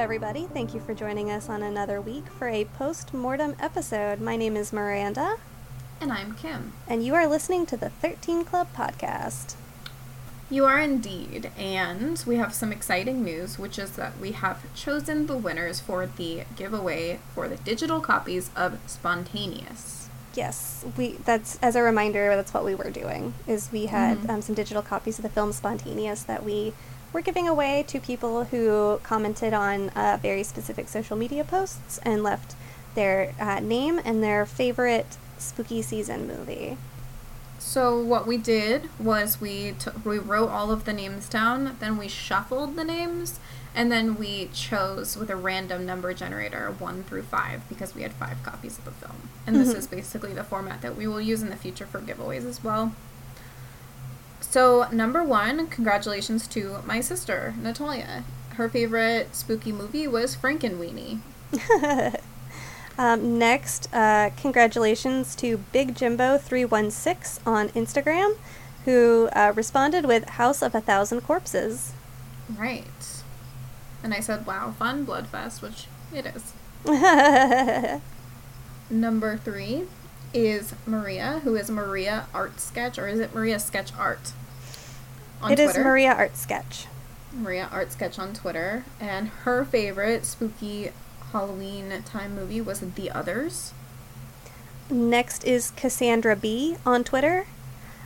everybody. Thank you for joining us on another week for a post mortem episode. My name is Miranda, And I'm Kim. and you are listening to the 13 Club podcast. You are indeed, and we have some exciting news, which is that we have chosen the winners for the giveaway for the digital copies of Spontaneous. Yes, we. That's as a reminder. That's what we were doing. Is we had Mhm. um, some digital copies of the film Spontaneous that we were giving away to people who commented on uh, very specific social media posts and left their uh, name and their favorite spooky season movie. So what we did was we t- we wrote all of the names down, then we shuffled the names, and then we chose with a random number generator one through five because we had five copies of the film, and this Mhm. is basically the format that we will use in the future for giveaways as well. So number one, congratulations to my sister Natalia. Her favorite spooky movie was Frankenweenie. um, next, uh, congratulations to Big Jimbo three one six on Instagram, who uh, responded with "House of a Thousand Corpses." Right. And I said, "Wow, fun bloodfest," which it is. Number three is Maria, who is Maria Art Sketch, or is it Maria Sketch Art? On It is Twitter. Maria Art Sketch. Maria Art Sketch on Twitter, and her favorite spooky Halloween time movie was The Others. Next is Cassandra B on Twitter.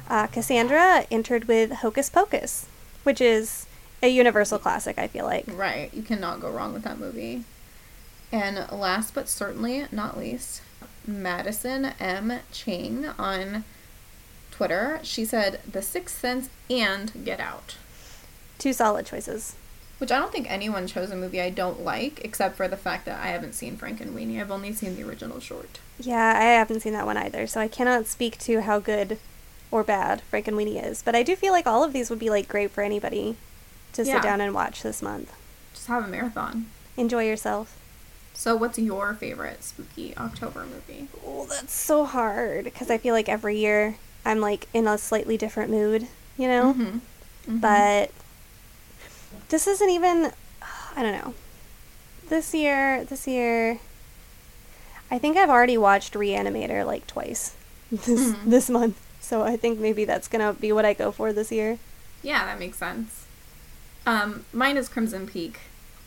Uh, Cassandra entered with Hocus Pocus, which is a universal classic. I feel like. Right, you cannot go wrong with that movie. And last but certainly not least, Madison M. Chang on Twitter. She said The Sixth Sense and Get Out. Two solid choices. Which I don't think anyone chose a movie I don't like, except for the fact that I haven't seen Frankenweenie. I've only seen the original short. Yeah, I haven't seen that one either, so I cannot speak to how good or bad Frankenweenie is. But I do feel like all of these would be like great for anybody to Yeah. sit down and watch this month. Just have a marathon. Enjoy yourself. So, what's your favorite spooky October movie? Oh, that's so hard because I feel like every year I'm like in a slightly different mood, you know? Mhm. Mhm. But this isn't even I don't know. This year, this year I think I've already watched Reanimator like twice this Mhm. this month. So I think maybe that's going to be what I go for this year. yeah, that makes sense. Um, mine is Crimson Peak.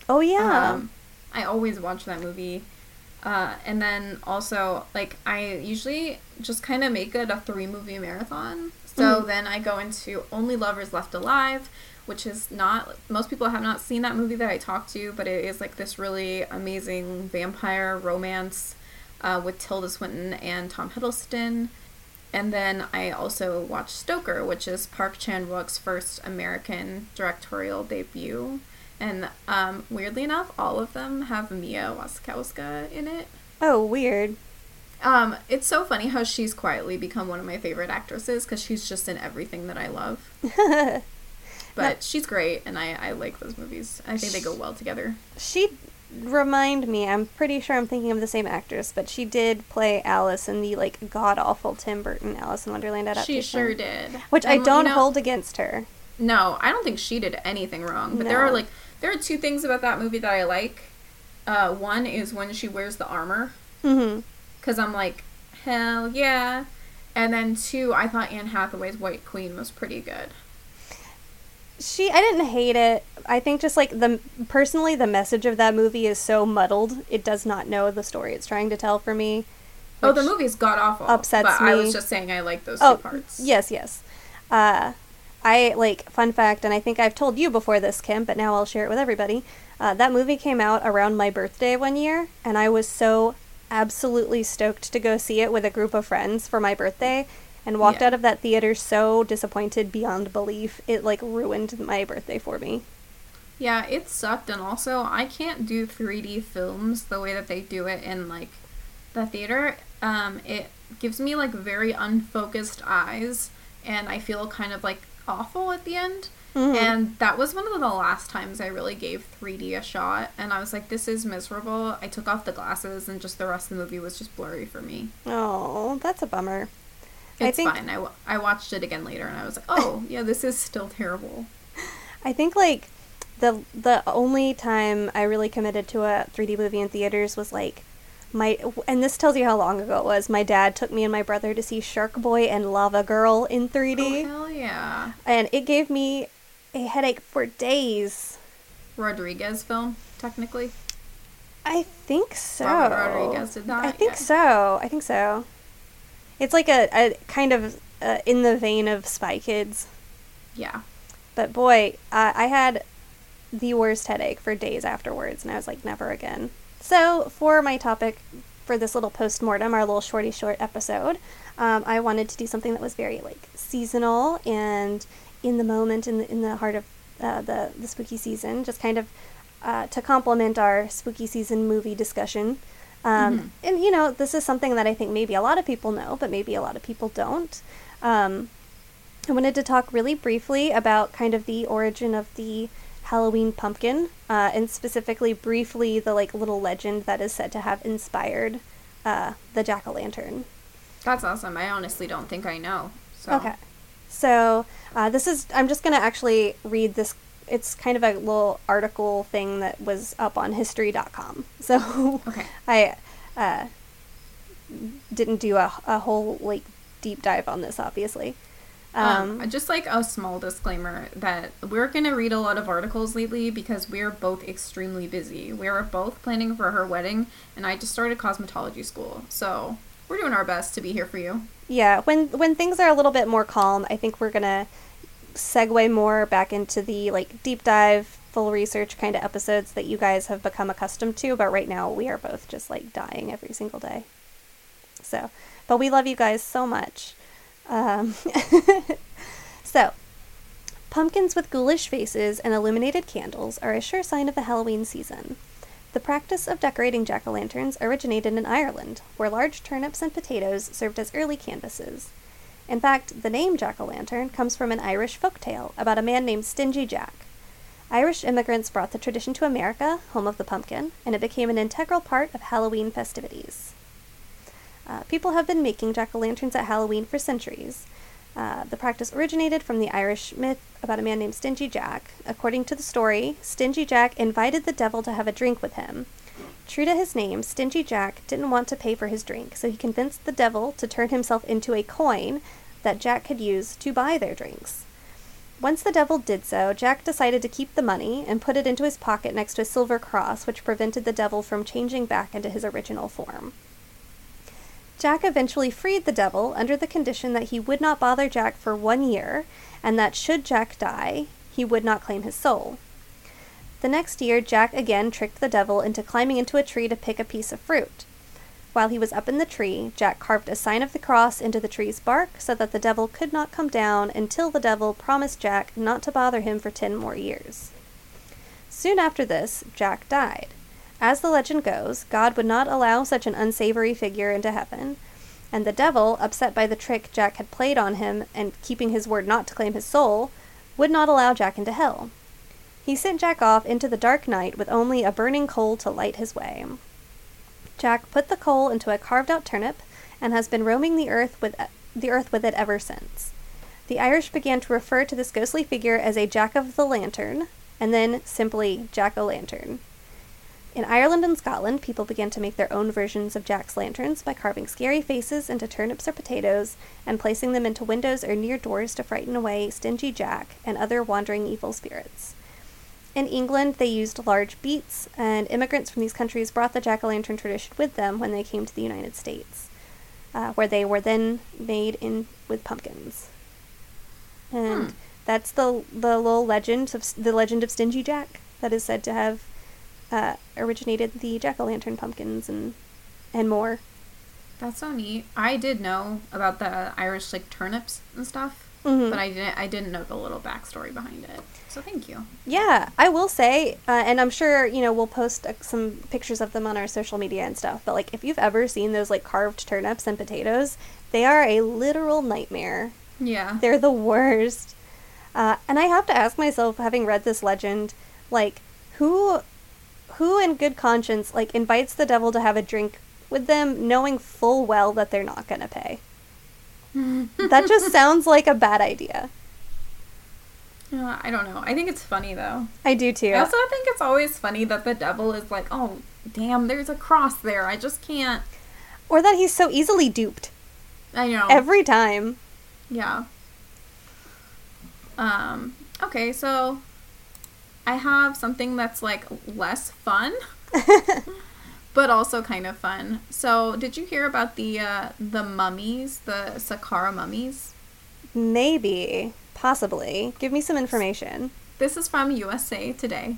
Oh yeah. Um, I always watch that movie. Uh, and then also, like, I usually just kind of make it a three movie marathon. So Mhm. then I go into Only Lovers Left Alive, which is not, most people have not seen that movie that I talked to, but it is like this really amazing vampire romance uh, with Tilda Swinton and Tom Hiddleston. And then I also watched Stoker, which is Park Chan Wook's first American directorial debut. And um, weirdly enough, all of them have Mia Wasikowska in it. oh, weird. Um, it's so funny how she's quietly become one of my favorite actresses because she's just in everything that I love. But she's great, and I, I like those movies. I think they go well together. she remind me, I'm pretty sure I'm thinking of the same actress, but she did play Alice in the like god awful Tim Burton Alice in Wonderland adaptation. She sure did. Which I And, you don't know- hold against her. No, I don't think she did anything wrong. But there are like there are two things about that movie that I like. Uh, one is when she wears the armor, Mhm. because I'm like, hell yeah. And then two, I thought Anne Hathaway's White Queen was pretty good. She, I didn't hate it. I think just like the personally, the message of that movie is so muddled. It does not know the story it's trying to tell for me. Oh, the movie's god awful. upsets but I was just saying I like those Oh, two parts. yes, yes. Uh, I like fun fact, and I think I've told you before this, Kim, but now I'll share it with everybody. Uh, that movie came out around my birthday one year, and I was so absolutely stoked to go see it with a group of friends for my birthday, and walked Yeah. out of that theater so disappointed beyond belief. It like ruined my birthday for me. Yeah, it sucked, and also I can't do 3D films the way that they do it in like the theater. Um, it gives me like very unfocused eyes, and I feel kind of like awful at the end. Mhm. And that was one of the last times I really gave 3D a shot, and I was like, this is miserable. I took off the glasses, and just the rest of the movie was just blurry for me. Oh, that's a bummer. I It's think- fine. I, I watched it again later, and I was like, oh, yeah, this is still terrible. I think like the the only time I really committed to a 3D movie in theaters was like my and this tells you how long ago it was. My dad took me and my brother to see Shark Boy and Lava Girl in 3D. Oh, hell yeah. And it gave me a headache for days. Rodriguez film, technically. I think so. Robert Rodriguez did that. I think yeah. so. I think so. It's like a, a kind of uh, in the vein of Spy Kids. Yeah. But boy, uh, I had the worst headache for days afterwards, and I was like, never again. So, for my topic for this little post mortem, our little shorty short episode, um, I wanted to do something that was very like seasonal and in the moment, in the in the heart of uh, the the spooky season, just kind of uh, to complement our spooky season movie discussion. Um, Mhm. And you know, this is something that I think maybe a lot of people know, but maybe a lot of people don't. Um, I wanted to talk really briefly about kind of the origin of the Halloween pumpkin, uh, and specifically briefly the like little legend that is said to have inspired uh, the jack o' lantern. That's awesome. I honestly don't think I know. So. Okay. So uh, this is I'm just gonna actually read this. It's kind of a little article thing that was up on History.com. So Okay. I uh, didn't do a, a whole like deep dive on this, obviously. Um, Um, just like a small disclaimer that we're going to read a lot of articles lately because we're both extremely busy. We are both planning for her wedding, and I just started cosmetology school. So we're doing our best to be here for you. yeah, when when things are a little bit more calm, I think we're gonna segue more back into the like deep dive, full research kind of episodes that you guys have become accustomed to. But right now, we are both just like dying every single day. So, but we love you guys so much. Um, so, pumpkins with ghoulish faces and illuminated candles are a sure sign of the Halloween season. The practice of decorating jack o' lanterns originated in Ireland, where large turnips and potatoes served as early canvases. In fact, the name jack o' lantern comes from an Irish folk tale about a man named Stingy Jack. Irish immigrants brought the tradition to America, home of the pumpkin, and it became an integral part of Halloween festivities. Uh, people have been making jack o' lanterns at Halloween for centuries. Uh, the practice originated from the Irish myth about a man named Stingy Jack. According to the story, Stingy Jack invited the devil to have a drink with him. True to his name, Stingy Jack didn't want to pay for his drink, so he convinced the devil to turn himself into a coin that Jack could use to buy their drinks. Once the devil did so, Jack decided to keep the money and put it into his pocket next to a silver cross, which prevented the devil from changing back into his original form. Jack eventually freed the devil under the condition that he would not bother Jack for one year, and that should Jack die, he would not claim his soul. The next year, Jack again tricked the devil into climbing into a tree to pick a piece of fruit. While he was up in the tree, Jack carved a sign of the cross into the tree's bark so that the devil could not come down until the devil promised Jack not to bother him for ten more years. Soon after this, Jack died. As the legend goes, God would not allow such an unsavory figure into heaven, and the devil, upset by the trick Jack had played on him and keeping his word not to claim his soul, would not allow Jack into hell. He sent Jack off into the dark night with only a burning coal to light his way. Jack put the coal into a carved out turnip and has been roaming the earth with the earth with it ever since. The Irish began to refer to this ghostly figure as a Jack of the Lantern, and then simply Jack o' Lantern. In Ireland and Scotland, people began to make their own versions of Jack's lanterns by carving scary faces into turnips or potatoes and placing them into windows or near doors to frighten away stingy Jack and other wandering evil spirits. In England, they used large beets, and immigrants from these countries brought the jack o' lantern tradition with them when they came to the United States, uh, where they were then made in with pumpkins. And Hmm. that's the the little legend of the legend of Stingy Jack that is said to have uh, originated the jack o' lantern pumpkins and and more. That's so neat. I did know about the Irish like turnips and stuff, Mhm. but I didn't. I didn't know the little backstory behind it. So thank you. Yeah, I will say, uh, and I'm sure you know we'll post uh, some pictures of them on our social media and stuff. But like, if you've ever seen those like carved turnips and potatoes, they are a literal nightmare. Yeah. They're the worst. Uh, and I have to ask myself, having read this legend, like who, who in good conscience like invites the devil to have a drink with them, knowing full well that they're not gonna pay. That just sounds like a bad idea. Uh, I don't know. I think it's funny though. I do too. I also think it's always funny that the devil is like, oh, damn, there's a cross there. I just can't. or that he's so easily duped I know. every time. Yeah. Um, okay, so I have something that's like less fun, but also kind of fun. So, did you hear about the uh, the mummies, the Saqqara mummies? Maybe, possibly. Give me some information. This is from USA Today,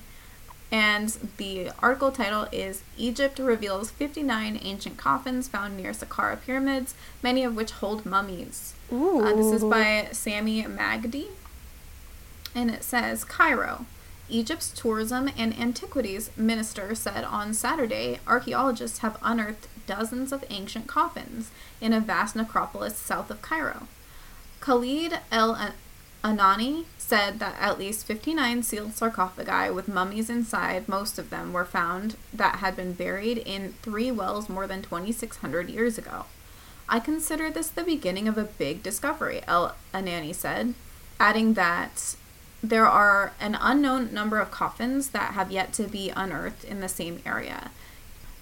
and the article title is Egypt reveals 59 ancient coffins found near Saqqara pyramids, many of which hold mummies. Ooh. Uh, this is by Samy Magdy. And it says Cairo. Egypt's tourism and antiquities minister said on Saturday archaeologists have unearthed dozens of ancient coffins in a vast necropolis south of Cairo. Khalid El Anani said that at least 59 sealed sarcophagi with mummies inside, most of them were found that had been buried in three wells more than 2,600 years ago. I consider this the beginning of a big discovery, El Anani said, adding that there are an unknown number of coffins that have yet to be unearthed in the same area.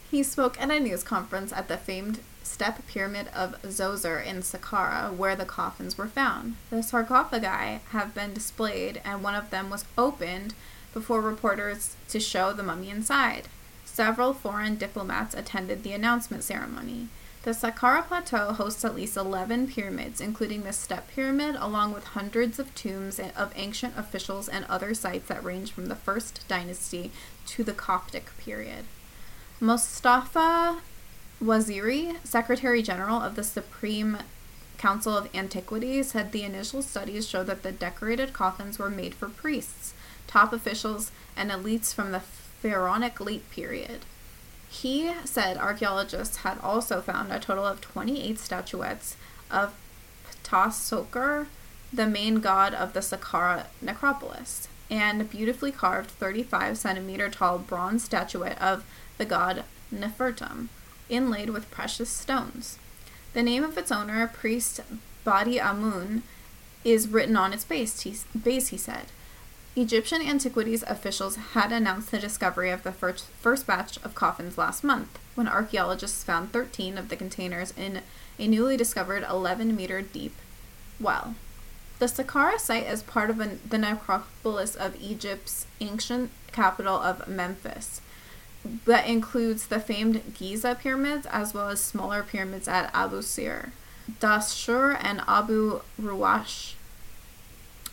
He spoke at a news conference at the famed step pyramid of Zoser in Saqqara, where the coffins were found. The sarcophagi have been displayed, and one of them was opened before reporters to show the mummy inside. Several foreign diplomats attended the announcement ceremony. The Saqqara Plateau hosts at least 11 pyramids, including the Step Pyramid, along with hundreds of tombs of ancient officials and other sites that range from the First Dynasty to the Coptic period. Mustafa Waziri, Secretary General of the Supreme Council of Antiquities, said the initial studies show that the decorated coffins were made for priests, top officials, and elites from the Pharaonic late period. He said archaeologists had also found a total of 28 statuettes of Ptah the main god of the Saqqara necropolis, and a beautifully carved 35 centimeter tall bronze statuette of the god Nefertum, inlaid with precious stones. The name of its owner, priest Badi Amun, is written on its base, he, base, he said. Egyptian antiquities officials had announced the discovery of the first, first batch of coffins last month, when archaeologists found 13 of the containers in a newly discovered 11 meter deep well. The Saqqara site is part of the necropolis of Egypt's ancient capital of Memphis, that includes the famed Giza pyramids as well as smaller pyramids at Abu Sir, Dashur, and Abu Ruwash.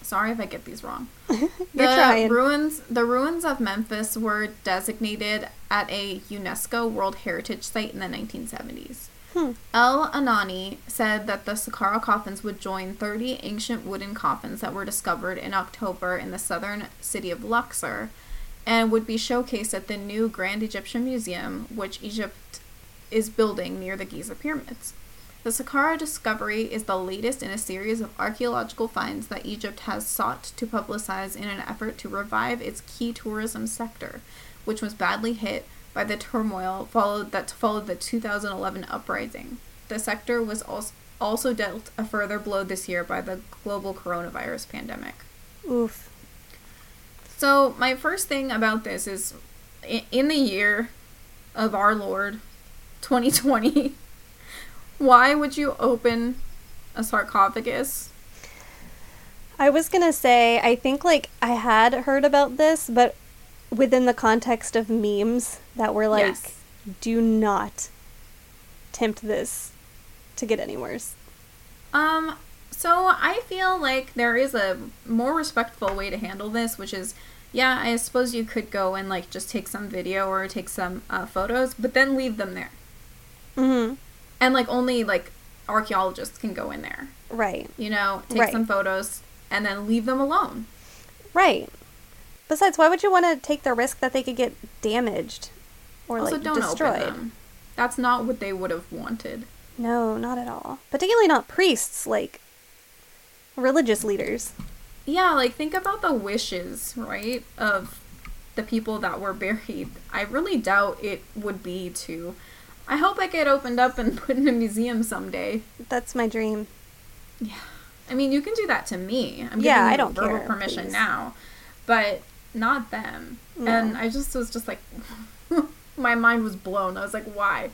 Sorry if I get these wrong. You're the trying. ruins the ruins of Memphis were designated at a UNESCO World Heritage Site in the 1970s. Hmm. El Anani said that the Saqqara coffins would join 30 ancient wooden coffins that were discovered in October in the southern city of Luxor and would be showcased at the new Grand Egyptian Museum, which Egypt is building near the Giza pyramids. The Saqqara discovery is the latest in a series of archaeological finds that Egypt has sought to publicize in an effort to revive its key tourism sector, which was badly hit by the turmoil followed that followed the 2011 uprising. The sector was also also dealt a further blow this year by the global coronavirus pandemic. Oof. So, my first thing about this is in the year of our Lord 2020, why would you open a sarcophagus? I was gonna say, I think like I had heard about this, but within the context of memes that were like, Yes. do not tempt this to get any worse. Um, so I feel like there is a more respectful way to handle this, which is, yeah, I suppose you could go and like just take some video or take some uh, photos, but then leave them there, Mm-hmm. And like only like archaeologists can go in there. Right. You know, take Right. some photos and then leave them alone. Right. Besides, why would you want to take the risk that they could get damaged or also, like don't destroyed? open them. That's not what they would have wanted. No, not at all. Particularly not priests, like religious leaders. Yeah, like think about the wishes, right, of the people that were buried. I really doubt it would be to. I hope I get opened up and put in a museum someday. That's my dream. Yeah. I mean, you can do that to me. I'm Yeah, giving I don't verbal care, permission please. now, but not them. No. And I just was just like, my mind was blown. I was like, why?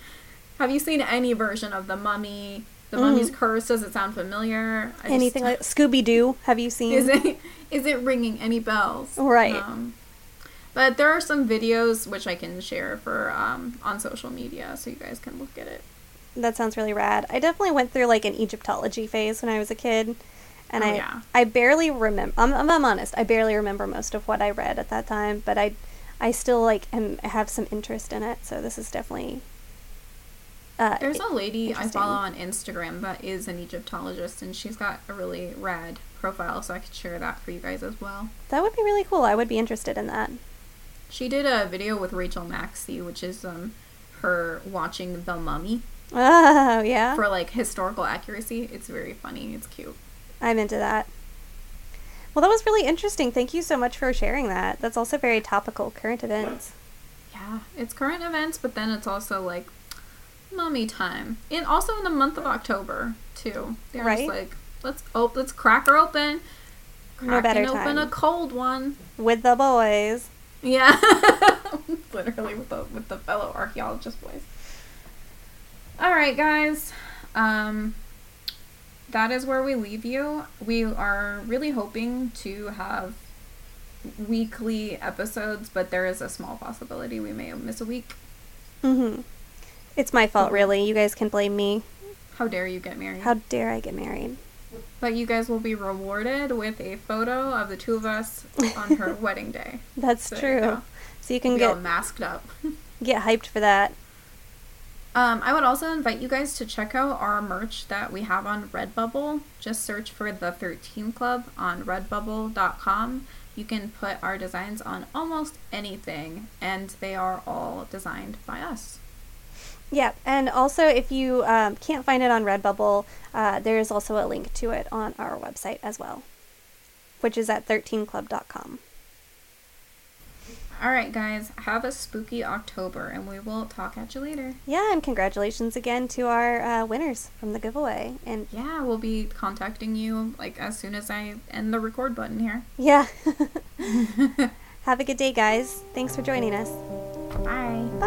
Have you seen any version of the Mummy? The Mummy's Curse? Does it sound familiar? I just- Mm. Anything like Scooby Doo? Have you seen? is it is it ringing any bells? Right. Um, but there are some videos which I can share for um, on social media, so you guys can look at it. That sounds really rad. I definitely went through like an Egyptology phase when I was a kid, and Oh, I yeah. I barely remember. I'm, I'm honest. I barely remember most of what I read at that time, but I I still like am have some interest in it. So this is definitely. Uh, There's a lady I follow on Instagram that is an Egyptologist, and she's got a really rad profile, so I could share that for you guys as well. that would be really cool. I would be interested in that. She did a video with Rachel Maksy, which is um her watching The Mummy Oh yeah, for like historical accuracy. It's very funny. It's cute. I'm into that. Well, that was really interesting. Thank you so much for sharing that. That's also very topical, current events. Yeah, it's current events, but then it's also like mummy time, and also in the month of October too. They're Right. just like let's op- let's crack her open. No better open time. a cold one. With the boys. Yeah, literally with the with the fellow archaeologist boys. All right, guys. Um, that is where we leave you. We are really hoping to have weekly episodes, but there is a small possibility we may miss a week. Mm-hmm. It's my fault, really. You guys can blame me. How dare you get married? How dare I get married? But you guys will be rewarded with a photo of the two of us on her wedding day. That's So there you true. So you can We all get masked up. get hyped for that. Um, I would also invite you guys to check out our merch that we have on Redbubble. Just search for the 13 Club on redbubble.com. You can put our designs on almost anything, and they are all designed by us. Yeah, and also if you um, can't find it on Redbubble, uh, there is also a link to it on our website as well, which is at 13club.com. All right, guys, have a spooky October, and we will talk at you later. Yeah, and congratulations again to our uh, winners from the giveaway. And Yeah, we'll be contacting you like as soon as I end the record button here. yeah, have a good day, guys. Thanks for joining us. Bye. Bye.